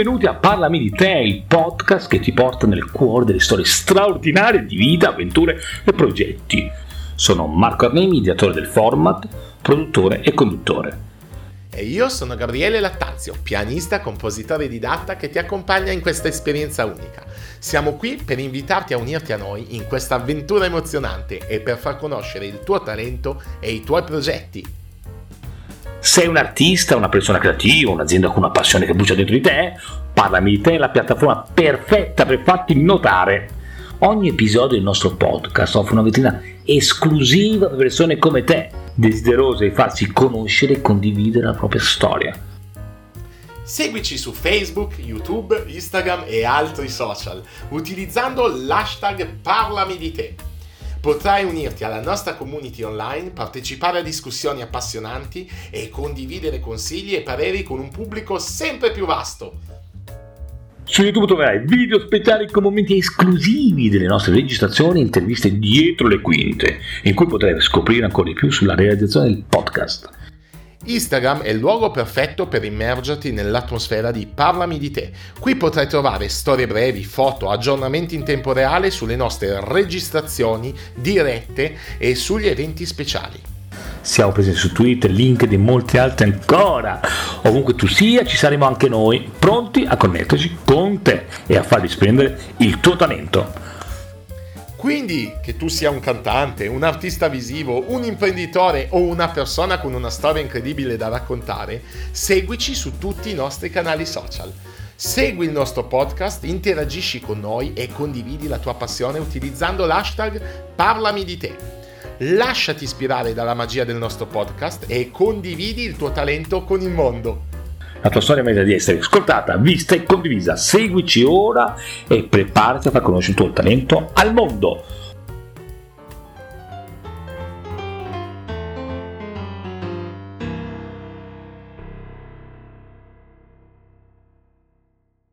Benvenuti a Parlami di te, il podcast che ti porta nel cuore delle storie straordinarie di vita, avventure e progetti. Sono Marco Arnemi, ideatore del format, produttore e conduttore. E io sono Gabriele Lattazio, pianista, compositore didatta che ti accompagna in questa esperienza unica. Siamo qui per invitarti a unirti a noi in questa avventura emozionante e per far conoscere il tuo talento e i tuoi progetti. Sei un artista, una persona creativa, un'azienda con una passione che brucia dentro di te? Parlami di te, la piattaforma perfetta per farti notare. Ogni episodio del nostro podcast offre una vetrina esclusiva per persone come te, desiderose di farsi conoscere e condividere la propria storia. Seguici su Facebook, YouTube, Instagram e altri social utilizzando l'hashtag Parlami di te. Potrai unirti alla nostra community online, partecipare a discussioni appassionanti e condividere consigli e pareri con un pubblico sempre più vasto. Su YouTube troverai video speciali con momenti esclusivi delle nostre registrazioni e interviste dietro le quinte, in cui potrai scoprire ancora di più sulla realizzazione del podcast. Instagram è il luogo perfetto per immergerti nell'atmosfera di Parlami di te. Qui potrai trovare storie brevi, foto, aggiornamenti in tempo reale sulle nostre registrazioni dirette e sugli eventi speciali. Siamo presenti su Twitter, LinkedIn e molti altri ancora. Ovunque tu sia, ci saremo anche noi, pronti a connetterci con te e a farvi spendere il tuo talento. Quindi, che tu sia un cantante, un artista visivo, un imprenditore o una persona con una storia incredibile da raccontare, seguici su tutti i nostri canali social. Segui il nostro podcast, interagisci con noi e condividi la tua passione utilizzando l'hashtag Parlami di te. Lasciati ispirare dalla magia del nostro podcast e condividi il tuo talento con il mondo. La tua storia merita di essere ascoltata, vista e condivisa. Seguici ora e preparati a far conoscere il tuo talento al mondo.